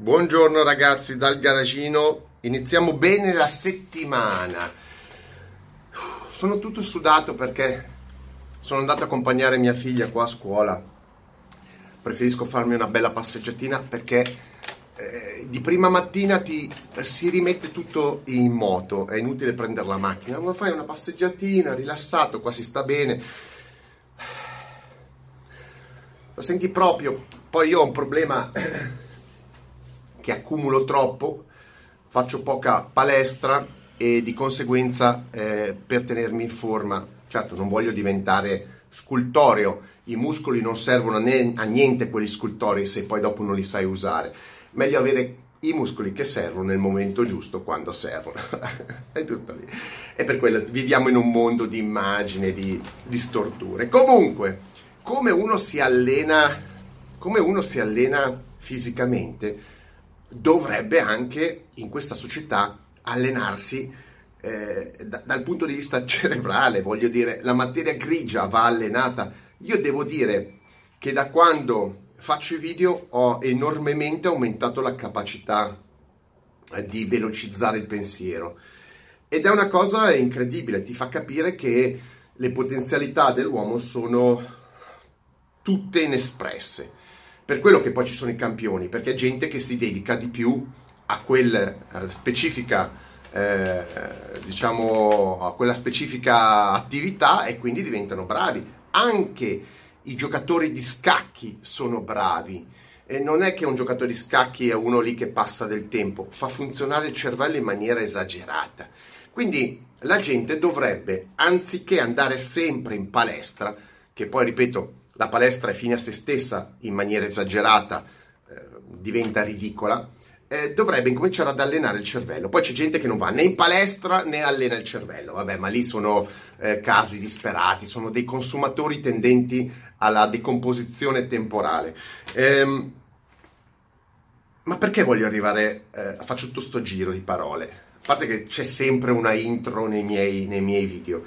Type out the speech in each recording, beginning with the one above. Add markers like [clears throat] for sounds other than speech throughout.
Buongiorno ragazzi dal garagino, iniziamo bene la settimana. Sono tutto sudato perché sono andato a accompagnare mia figlia qua a scuola. Preferisco farmi una bella passeggiatina perché eh, di prima mattina ti si rimette tutto in moto, è inutile prendere la macchina, ma fai una passeggiatina, rilassato, qua si sta bene. Lo senti proprio. Poi io ho un problema [clears throat] che accumulo troppo, faccio poca palestra e di conseguenza eh, per tenermi in forma, certo non voglio diventare scultoreo, i muscoli non servono a niente quelli scultorei se poi dopo non li sai usare, meglio avere i muscoli che servono nel momento giusto quando servono. [laughs] È tutto lì. E per quello viviamo in un mondo di immagini, di, di storture. Comunque, come uno si allena, come uno si allena fisicamente, dovrebbe anche in questa società allenarsi eh, da, dal punto di vista [laughs] cerebrale, voglio dire, la materia grigia va allenata. Io devo dire che da quando faccio i video ho enormemente aumentato la capacità eh, di velocizzare il pensiero ed è una cosa incredibile, ti fa capire che le potenzialità dell'uomo sono tutte inespresse per quello che poi ci sono i campioni, perché è gente che si dedica di più a quella specifica, eh, diciamo, a quella specifica attività e quindi diventano bravi. Anche i giocatori di scacchi sono bravi. E non è che un giocatore di scacchi è uno lì che passa del tempo, fa funzionare il cervello in maniera esagerata. Quindi la gente dovrebbe, anziché andare sempre in palestra, che poi ripeto, la palestra è fine a se stessa in maniera esagerata, eh, diventa ridicola, eh, dovrebbe incominciare ad allenare il cervello. Poi c'è gente che non va né in palestra né allena il cervello, vabbè, ma lì sono eh, casi disperati, sono dei consumatori tendenti alla decomposizione temporale. Ehm, ma perché voglio arrivare, eh, faccio tutto sto giro di parole? A parte che c'è sempre una intro nei miei, nei miei video.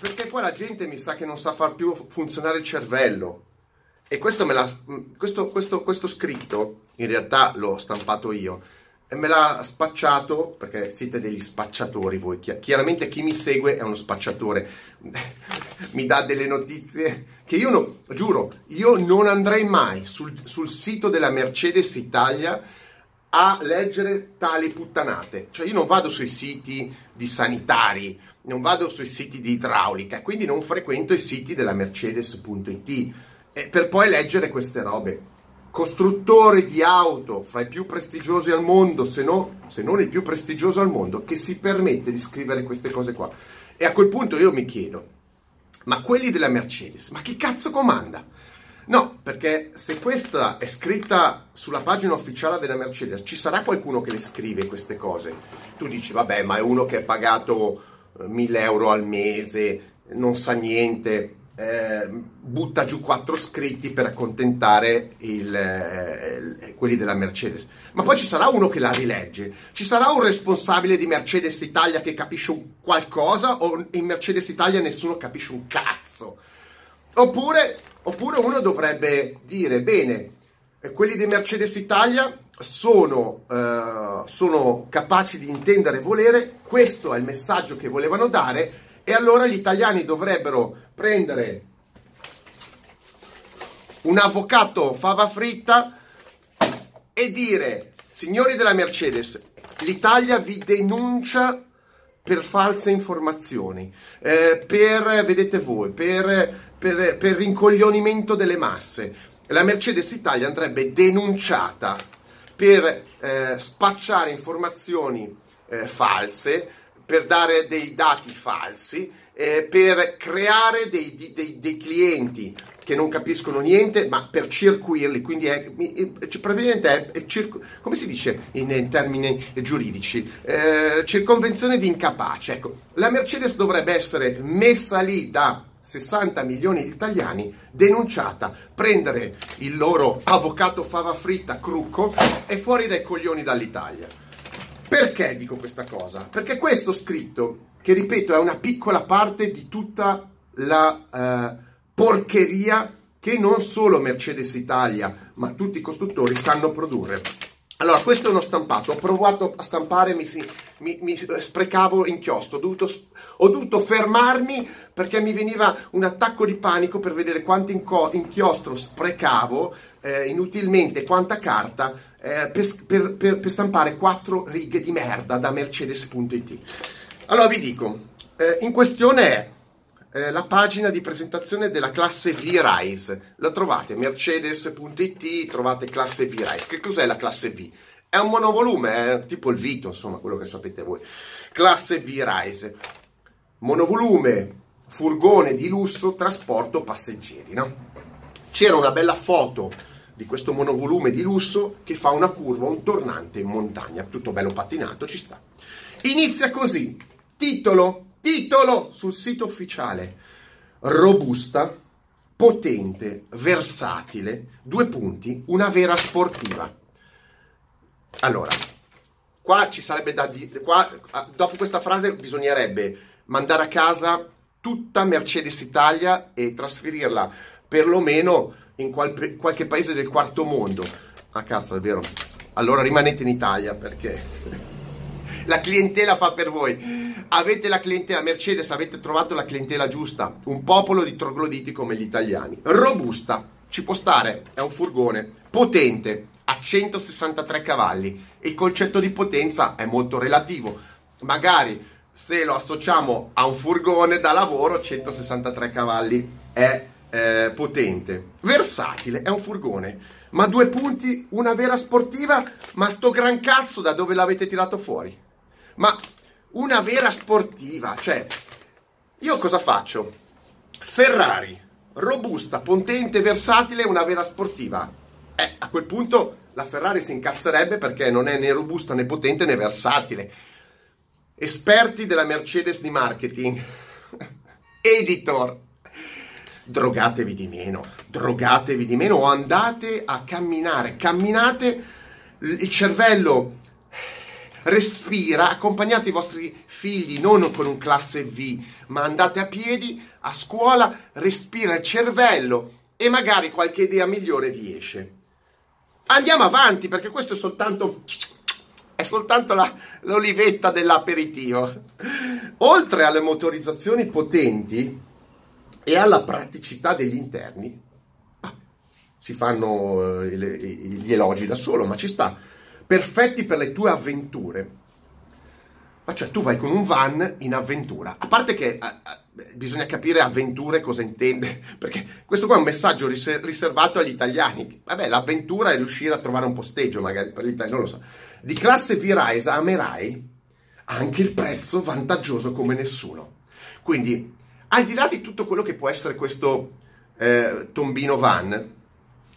Perché poi la gente mi sa che non sa far più funzionare il cervello. E questo, me l'ha, questo, questo, questo scritto, in realtà l'ho stampato io, e me l'ha spacciato, perché siete degli spacciatori voi, chiaramente chi mi segue è uno spacciatore, [laughs] mi dà delle notizie che io, no, giuro, io non andrei mai sul, sul sito della Mercedes Italia a leggere tali puttanate. Cioè io non vado sui siti di sanitari, non vado sui siti di idraulica, quindi non frequento i siti della Mercedes.it eh, per poi leggere queste robe. Costruttore di auto fra i più prestigiosi al mondo, se, no, se non il più prestigioso al mondo, che si permette di scrivere queste cose qua. E a quel punto io mi chiedo, ma quelli della Mercedes, ma che cazzo comanda? No, perché se questa è scritta sulla pagina ufficiale della Mercedes, ci sarà qualcuno che le scrive queste cose. Tu dici, vabbè, ma è uno che è pagato 1000 euro al mese, non sa niente, eh, butta giù quattro scritti per accontentare il, eh, quelli della Mercedes. Ma poi ci sarà uno che la rilegge, ci sarà un responsabile di Mercedes Italia che capisce qualcosa o in Mercedes Italia nessuno capisce un cazzo. Oppure, oppure uno dovrebbe dire, bene, quelli di Mercedes Italia sono, uh, sono capaci di intendere e volere, questo è il messaggio che volevano dare e allora gli italiani dovrebbero prendere un avvocato fava fritta e dire, signori della Mercedes, l'Italia vi denuncia per false informazioni, eh, per, vedete voi, per, per, per rincoglionimento delle masse. La Mercedes Italia andrebbe denunciata per eh, spacciare informazioni eh, false, per dare dei dati falsi, eh, per creare dei, dei, dei, clienti che non capiscono niente, ma per circuirli, quindi è, cioè, probabilmente è, è circo, come si dice in, in termini giuridici, eh, circonvenzione di incapace. Ecco, la Mercedes dovrebbe essere messa lì da 60 milioni di italiani denunciata, prendere il loro avvocato fava fritta crucco e fuori dai coglioni dall'Italia. Perché dico questa cosa? Perché questo scritto, che ripeto è una piccola parte di tutta la eh, porcheria che non solo Mercedes Italia, ma tutti i costruttori sanno produrre. Allora, questo è uno stampato. Ho provato a stampare, mi, mi, mi sprecavo inchiostro. Ho dovuto, ho dovuto, fermarmi perché mi veniva un attacco di panico per vedere quanto inco, inchiostro sprecavo eh, inutilmente, quanta carta eh, per, per, per, per, stampare quattro righe di merda da Mercedes.it. Allora vi dico, eh, in questione è eh, la pagina di presentazione della classe V-Rise. La trovate mercedes.it, trovate classe V-Rise. Che cos'è la classe V? È un monovolume, è tipo il Vito, insomma, quello che sapete voi. Classe V-Rise. Monovolume, furgone di lusso, trasporto passeggeri, no? C'era una bella foto di questo monovolume di lusso che fa una curva, un tornante in montagna, tutto bello pattinato, ci sta. Inizia così, titolo, Titolo sul sito ufficiale. Robusta, potente, versatile, due punti, una vera sportiva. Allora, qua ci sarebbe da dire, qua, dopo questa frase bisognerebbe mandare a casa tutta Mercedes Italia e trasferirla perlomeno in qual, qualche paese del quarto mondo. Ah cazzo, è vero. Allora rimanete in Italia perché la clientela fa per voi. Avete la clientela Mercedes, avete trovato la clientela giusta, un popolo di trogloditi come gli italiani. Robusta, ci può stare, è un furgone, potente, a 163 cavalli. Il concetto di potenza è molto relativo. Magari se lo associamo a un furgone da lavoro, 163 cavalli è eh, potente. Versatile, è un furgone. Ma due punti, una vera sportiva, ma sto gran cazzo da dove l'avete tirato fuori? Ma una vera sportiva, cioè io cosa faccio? Ferrari, robusta, potente, versatile, una vera sportiva. Eh, a quel punto la Ferrari si incazzerebbe perché non è né robusta né potente né versatile. Esperti della Mercedes di marketing, [laughs] editor, drogatevi di meno, drogatevi di meno o andate a camminare, camminate, il cervello respira, accompagnate i vostri figli non con un classe V, ma andate a piedi a scuola, respira il cervello e magari qualche idea migliore vi esce. Andiamo avanti perché questo è soltanto è soltanto la, l'olivetta dell'aperitivo. Oltre alle motorizzazioni potenti e alla praticità degli interni, ah, si fanno eh, gli elogi da solo, ma ci sta perfetti per le tue avventure. Ma cioè tu vai con un van in avventura. A parte che eh, eh bisogna capire avventure cosa intende, [laughs] perché questo qua è un messaggio riser- riservato agli italiani. Vabbè, l'avventura è riuscire a trovare un posteggio, magari per l'Italia, non lo so. Di classe V-Rise amerai anche il prezzo vantaggioso come nessuno. Quindi, al di là di tutto quello che può essere questo eh, tombino van,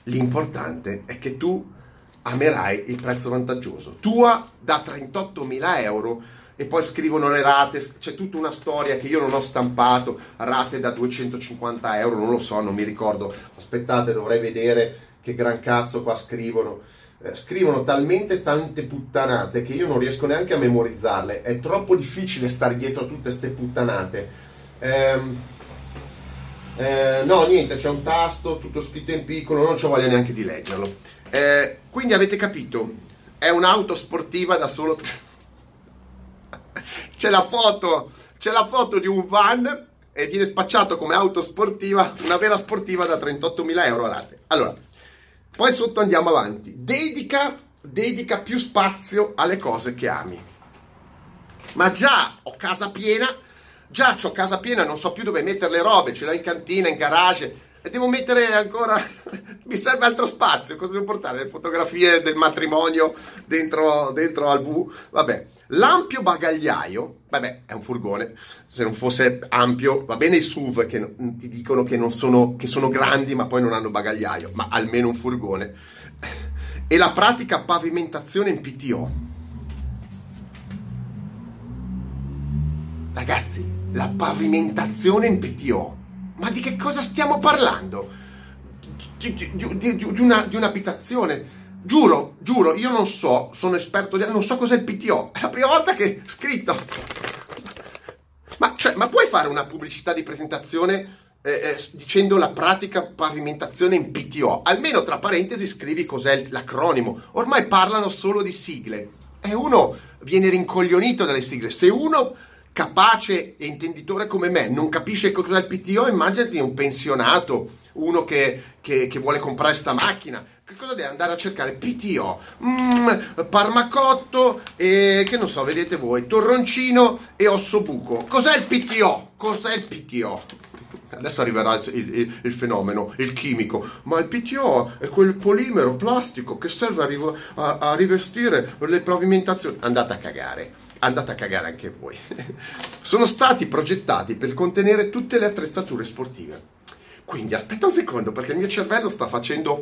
l'importante è che tu amerai il prezzo vantaggioso. Tua da 38.000 euro e poi scrivono le rate, c'è tutta una storia che io non ho stampato, rate da 250 euro, non lo so, non mi ricordo, aspettate, dovrei vedere che gran cazzo qua scrivono. Eh, scrivono talmente tante puttanate che io non riesco neanche a memorizzarle, è troppo difficile stare dietro a tutte queste puttanate. Ehm, eh, no, niente, c'è un tasto, tutto scritto in piccolo, non c'ho voglia neanche di leggerlo. Eh, quindi avete capito, è un'auto sportiva da solo... c'è la foto, c'è la foto di un van e viene spacciato come auto sportiva, una vera sportiva da 38.000 euro a rate. Allora, poi sotto andiamo avanti. Dedica, dedica più spazio alle cose che ami. Ma già ho casa piena, già ho casa piena, non so più dove mettere le robe, ce l'ho in cantina, in garage, devo mettere ancora [laughs] mi serve altro spazio cosa devo portare? Le fotografie del matrimonio dentro, dentro al V vabbè. L'ampio bagagliaio vabbè è un furgone se non fosse ampio va bene i SUV che ti dicono che, sono, che sono grandi ma poi non hanno bagagliaio ma almeno un furgone. E la pratica pavimentazione in PTO ragazzi la pavimentazione in PTO ma di che cosa stiamo parlando? Di, di, di, di una, un'abitazione. Giuro, giuro, io non so, sono esperto di... non so cos'è il PTO. È la prima volta che scritto. Ma, cioè, ma puoi fare una pubblicità di presentazione eh, eh, dicendo la pratica pavimentazione in PTO. Almeno tra parentesi scrivi cos'è l'acronimo. Ormai parlano solo di sigle e uno viene rincoglionito dalle sigle. Se uno capace e intenditore come me non capisce cos'è il PTO, immaginati un pensionato, uno che, che, che vuole comprare sta macchina. Che cosa deve andare a cercare? PTO, mm, parmacotto e che non so, vedete voi, torroncino e osso buco. Cos'è il PTO? Cos'è il PTO? Adesso arriverà il, il, il, fenomeno, il chimico, ma il PTO è quel polimero plastico che serve a, riv- a, a rivestire le pavimentazioni. Andate a cagare, andate a cagare anche voi. [laughs] Sono stati progettati per contenere tutte le attrezzature sportive. Quindi aspetta un secondo perché il mio cervello sta facendo...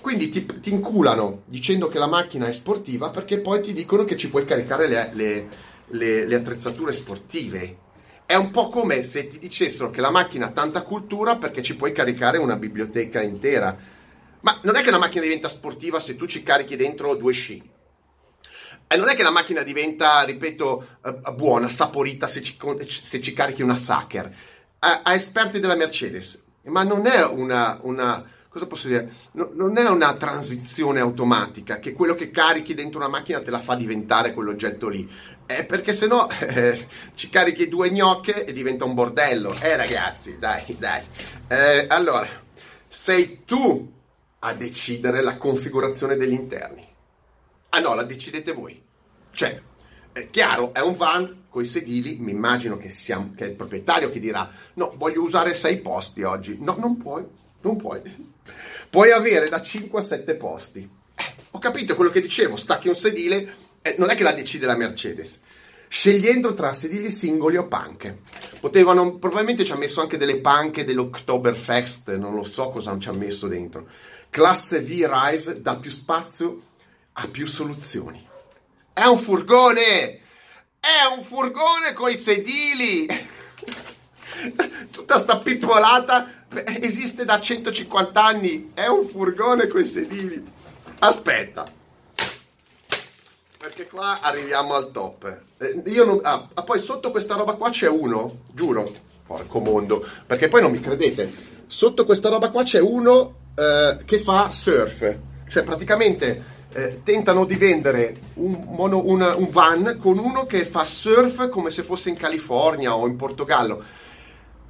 Quindi ti, ti inculano dicendo che la macchina è sportiva perché poi ti dicono che ci puoi caricare le, le, le, le attrezzature sportive è un po' come se ti dicessero che la macchina ha tanta cultura perché ci puoi caricare una biblioteca intera. Ma non è che la macchina diventa sportiva se tu ci carichi dentro due sci. E non è che la macchina diventa, ripeto, eh, buona, saporita se ci, se ci carichi una Sacher. A, a, esperti della Mercedes. Ma non è una, una cosa posso dire? No, non è una transizione automatica che quello che carichi dentro una macchina te la fa diventare quell'oggetto lì. Eh, perché se no [laughs] eh, ci carichi due gnocche e diventa un bordello. Eh ragazzi, dai, dai. Eh, allora, sei tu a decidere la configurazione degli interni. Ah no, la decidete voi. Cioè, è chiaro, è un van con i sedili, mi immagino che, sia, che è il proprietario che dirà no, voglio usare sei posti oggi. No, non puoi, non puoi. Puoi avere da 5 a 7 posti. Eh, ho capito quello che dicevo, stacchi un sedile eh, non è che la decide la Mercedes, scegliendo tra sedili singoli o panche. Potevano, probabilmente ci ha messo anche delle panche dell'Oktoberfest, non lo so cosa ci ha messo dentro. Classe V Rise dà più spazio a più soluzioni. È un furgone! È un furgone con i sedili! Tutta sta pippolata esiste da 150 anni, è un furgone con i sedili. Aspetta perché qua arriviamo al top. Eh, io non, ah, ah, poi sotto questa roba qua c'è uno, giuro, porco mondo, perché poi non mi credete. Sotto questa roba qua c'è uno eh, che fa surf, cioè praticamente eh, tentano di vendere un, mono, una, un van con uno che fa surf come se fosse in California o in Portogallo.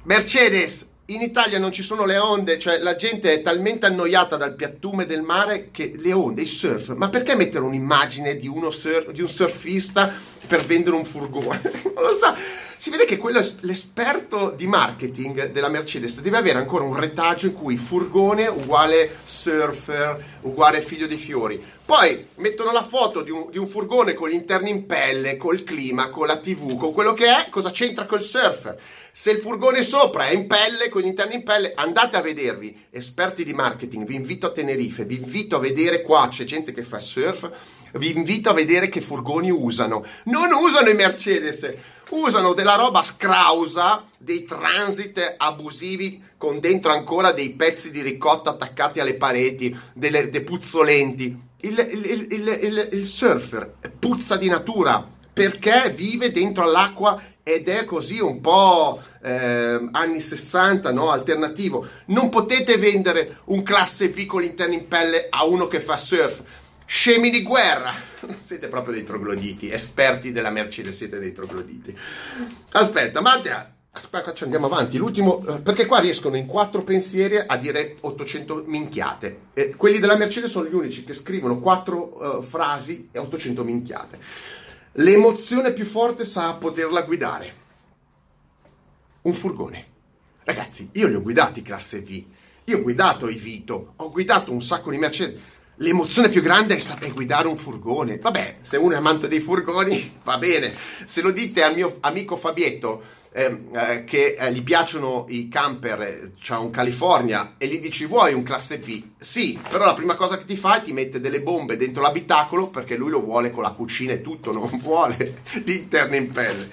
Mercedes, in Italia non ci sono le onde, cioè la gente è talmente annoiata dal piattume del mare che le onde, il surf, ma perché mettere un'immagine di, sur- di un surfista per vendere un furgone? [laughs] non lo sa. Si vede che quello l'esperto di marketing della Mercedes deve avere ancora un retaggio in cui furgone uguale surfer, uguale figlio dei fiori. Poi mettono la foto di un, di un furgone con gli interni in pelle, col clima, con la TV, con quello che è, cosa c'entra col surfer? Se il furgone sopra è in pelle, con gli interni in pelle, andate a vedervi. Esperti di marketing, vi invito a Tenerife, vi invito a vedere qua, c'è gente che fa surf, vi invito a vedere che furgoni usano. Non usano i Mercedes, usano della roba scrausa, dei transit abusivi con dentro ancora dei pezzi di ricotta attaccati alle pareti, delle, dei puzzolenti. Il, il, il, il surfer puzza di natura perché vive dentro all'acqua ed è così un po' eh, anni 60, no? alternativo. Non potete vendere un classe V con l'interno in pelle a uno che fa surf. Scemi di guerra! [laughs] Siete proprio dei trogloditi, esperti della Mercedes, siete dei trogloditi. Aspetta, ma aspetta, andiamo avanti. L'ultimo, eh, perché qua riescono in quattro pensieri a dire 800 minchiate. Eh, quelli della Mercedes sono gli unici che scrivono quattro uh, frasi e 800 minchiate. L'emozione più forte sa poterla guidare. Un furgone. Ragazzi, io li ho guidati classe V. Io ho guidato i Vito, ho guidato un sacco di Mercedes. L'emozione più grande è saper guidare un furgone. Vabbè, se uno è amante dei furgoni, [laughs] va bene. Se lo dite al mio amico Fabietto, eh, che eh, gli piacciono i camper, eh, c'ha un California e gli dici vuoi un classe V? Sì, però la prima cosa che ti fa è ti mette delle bombe dentro l'abitacolo perché lui lo vuole con la cucina e tutto, non [laughs] vuole l'interno in pelle.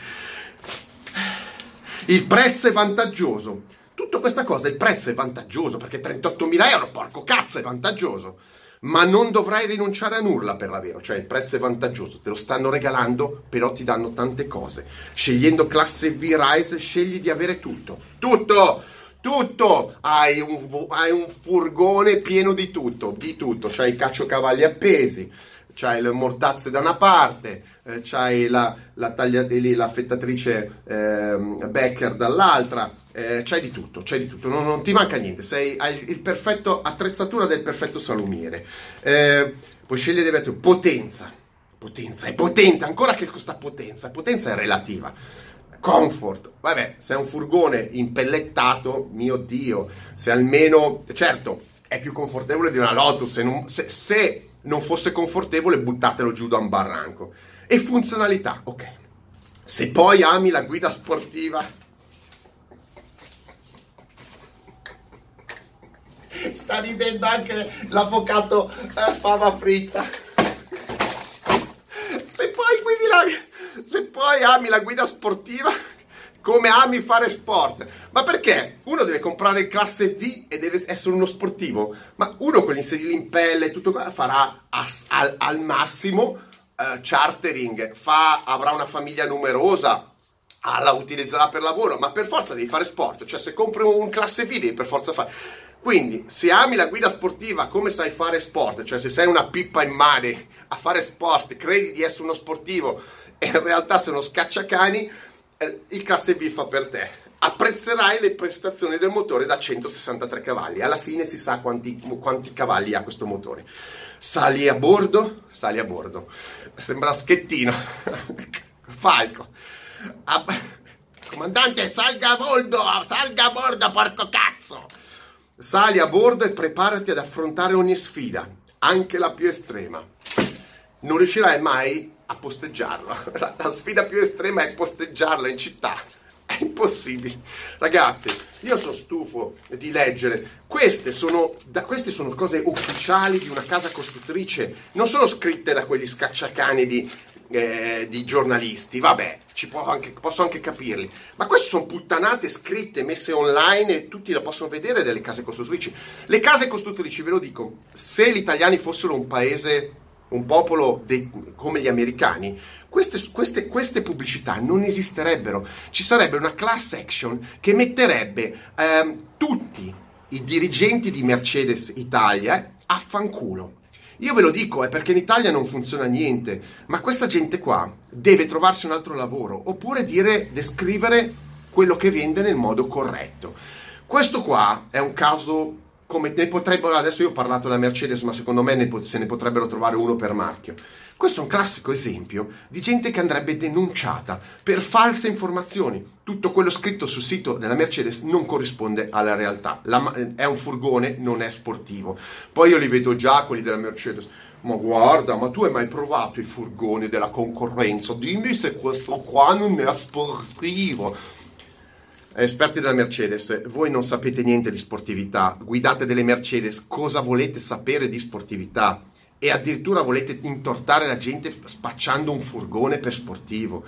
Il prezzo è vantaggioso. Tutta questa cosa, il prezzo è vantaggioso perché 38.000 euro, porco cazzo, è vantaggioso. Ma non dovrai rinunciare a nulla per l'averlo, cioè il prezzo è vantaggioso, te lo stanno regalando, però ti danno tante cose. Scegliendo classe V Rise scegli di avere tutto. Tutto! Tutto! Hai un, hai un furgone pieno di tutto, di tutto. C'hai i caciocavalli appesi, c'hai le mortazze da una parte, eh, c'hai la, la, la fettatrice eh, Becker dall'altra, eh, c'hai di tutto, c'hai di tutto, non, non, ti manca niente, sei, hai il perfetto attrezzatura del perfetto salumiere. Eh, puoi scegliere avere potenza, potenza, è potente, ancora che costa potenza, potenza è relativa. Comfort, vabbè, se è un furgone impellettato, mio Dio, se almeno, certo, è più confortevole di una Lotus, se non, se, se non fosse confortevole buttatelo giù da un barranco. E funzionalità, ok. Se poi ami la guida sportiva, sta ridendo anche l'avvocato eh, fava fritta. Se poi, la, se poi ami la guida sportiva, come ami fare sport. Ma perché? Uno deve comprare classe V e deve essere uno sportivo, ma uno con gli sedili in pelle e tutto quello farà as, al, al, massimo uh, chartering, fa, avrà una famiglia numerosa, la utilizzerà per lavoro, ma per forza devi fare sport, cioè se compri un classe V devi per forza fare. Quindi, se ami la guida sportiva come sai fare sport, cioè se sei una pippa in mare a fare sport, credi di essere uno sportivo e in realtà sei uno scacciacani, eh, il classe V fa per te. Apprezzerai le prestazioni del motore da 163 cavalli. Alla fine si sa quanti, quanti cavalli ha questo motore. Sali a bordo, sali a bordo. Sembra schettino. [laughs] Falco. Ah, comandante, salga a bordo, salga a bordo, porco cazzo. Sali a bordo e preparati ad affrontare ogni sfida, anche la più estrema. Non riuscirai mai a posteggiarlo. La, [laughs] la sfida più estrema è posteggiarlo in città. [laughs] È impossibile. Ragazzi, io sono stufo di leggere. Queste sono, da, queste sono cose ufficiali di una casa costruttrice. Non sono scritte da quegli scacciacani di, eh, di giornalisti. Vabbè, anche, posso anche capirli. Ma queste sono puttanate scritte, messe online e tutti la possono vedere delle case costruttrici. Le case costruttrici, ve lo dico, se gli italiani fossero un paese un popolo dei, come gli americani, queste, queste, queste, pubblicità non esisterebbero. Ci sarebbe una class action che metterebbe ehm, tutti i dirigenti di Mercedes Italia a fanculo. Io ve lo dico, è perché in Italia non funziona niente, ma questa gente qua deve trovarsi un altro lavoro oppure dire, descrivere quello che vende nel modo corretto. Questo qua è un caso come ne potrebbero, adesso io ho parlato della Mercedes, ma secondo me ne, se ne potrebbero trovare uno per marchio. Questo è un classico esempio di gente che andrebbe denunciata per false informazioni. Tutto quello scritto sul sito della Mercedes non corrisponde alla realtà. La, è un furgone, non è sportivo. Poi io li vedo già quelli della Mercedes. Ma guarda, ma tu hai mai provato i furgoni della concorrenza? Dimmi se questo qua non è sportivo esperti della Mercedes, voi non sapete niente di sportività, guidate delle Mercedes, cosa volete sapere di sportività? E addirittura volete intortare la gente spacciando un furgone per sportivo.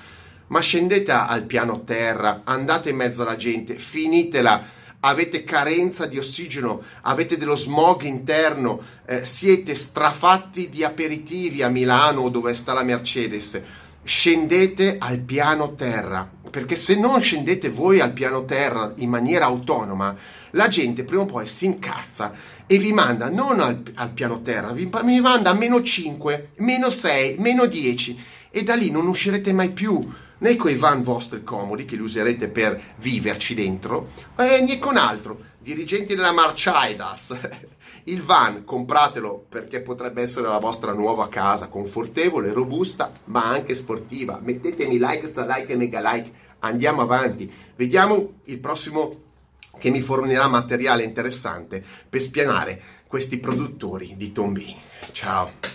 Ma scendete al piano terra, andate in mezzo alla gente, finitela. Avete carenza di ossigeno, avete dello smog interno, eh, siete strafatti di aperitivi a Milano dove sta la Mercedes scendete al piano terra, perché se non scendete voi al piano terra in maniera autonoma, la gente prima o poi si incazza e vi manda non al, al piano terra, vi, vi manda a meno 5, meno 6, meno 10 e da lì non uscirete mai più né con i van vostri comodi che li userete per viverci dentro, eh, né con altro. Dirigenti della Marchaidas, [laughs] il van compratelo perché potrebbe essere la vostra nuova casa, confortevole, robusta, ma anche sportiva. Mettetemi like, stra like e mega like. Andiamo avanti. Vediamo il prossimo che mi fornirà materiale interessante per spianare questi produttori di tombini. Ciao.